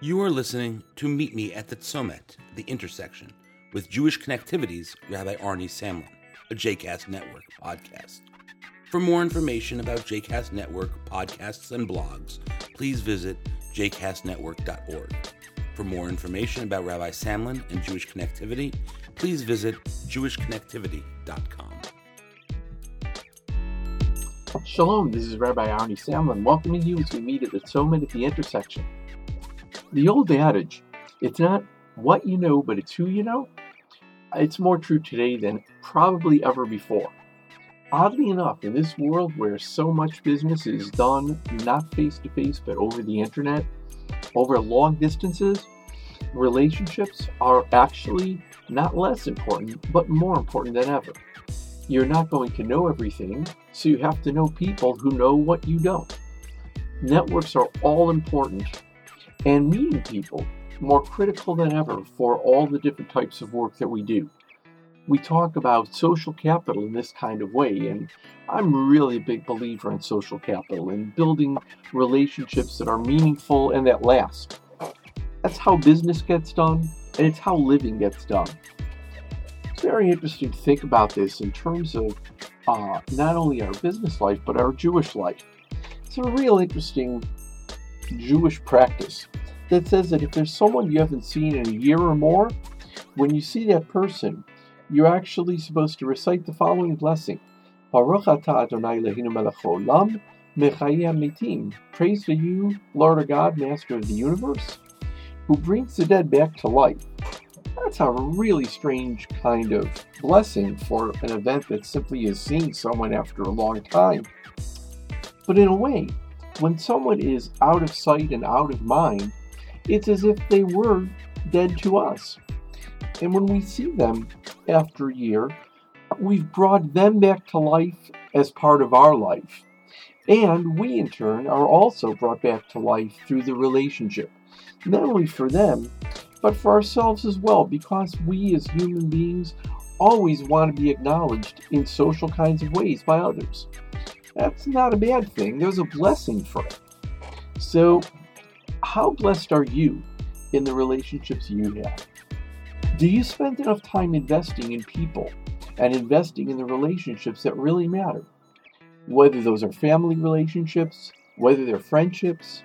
You are listening to Meet Me at the Tzomet, the intersection, with Jewish Connectivity's Rabbi Arnie Samlin, a JCast Network podcast. For more information about JCast Network podcasts and blogs, please visit jcastnetwork.org. For more information about Rabbi Samlin and Jewish Connectivity, please visit jewishconnectivity.com. Shalom, this is Rabbi Arnie Samlin welcoming you as we meet at the Tzomet at the intersection. The old adage, it's not what you know, but it's who you know, it's more true today than probably ever before. Oddly enough, in this world where so much business is done not face to face but over the internet, over long distances, relationships are actually not less important, but more important than ever. You're not going to know everything, so you have to know people who know what you don't. Networks are all important, and meeting people more critical than ever for all the different types of work that we do. We talk about social capital in this kind of way, and I'm really a big believer in social capital and building relationships that are meaningful and that last. That's how business gets done, and it's how living gets done. It's very interesting to think about this in terms of uh, not only our business life, but our Jewish life. It's a real interesting Jewish practice that says that if there's someone you haven't seen in a year or more, when you see that person, you're actually supposed to recite the following blessing. Baruch atah Adonai Eloheinu melech haolam mitim. Praise to you, Lord of God, Master of the universe, who brings the dead back to life. That's a really strange kind of blessing for an event that simply is seeing someone after a long time. But in a way, when someone is out of sight and out of mind, it's as if they were dead to us. And when we see them after a year, we've brought them back to life as part of our life. And we, in turn, are also brought back to life through the relationship. Not only for them, but for ourselves as well, because we as human beings always want to be acknowledged in social kinds of ways by others. That's not a bad thing, there's a blessing for it. So, how blessed are you in the relationships you have? Do you spend enough time investing in people and investing in the relationships that really matter? Whether those are family relationships, whether they're friendships,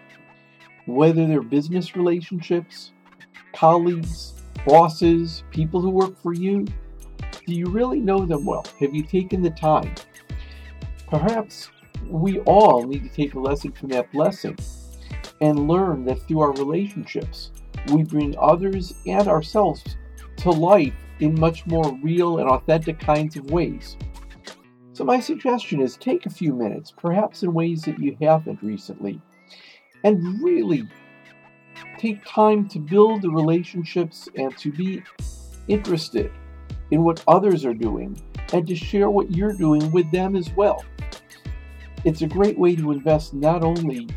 whether they're business relationships, colleagues, bosses, people who work for you? Do you really know them well? Have you taken the time? Perhaps we all need to take a lesson from that blessing and learn that through our relationships, we bring others and ourselves to life in much more real and authentic kinds of ways. So, my suggestion is take a few minutes, perhaps in ways that you haven't recently, and really take time to build the relationships and to be interested in what others are doing and to share what you're doing with them as well. It's a great way to invest not only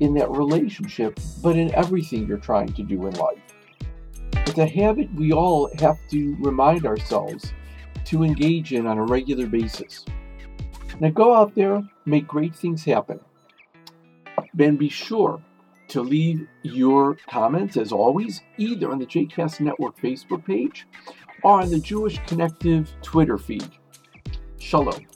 in that relationship, but in everything you're trying to do in life. It's a habit we all have to remind ourselves to engage in on a regular basis. Now go out there, make great things happen. And be sure to leave your comments, as always, either on the JCast Network Facebook page or on the Jewish Connective Twitter feed. Shalom.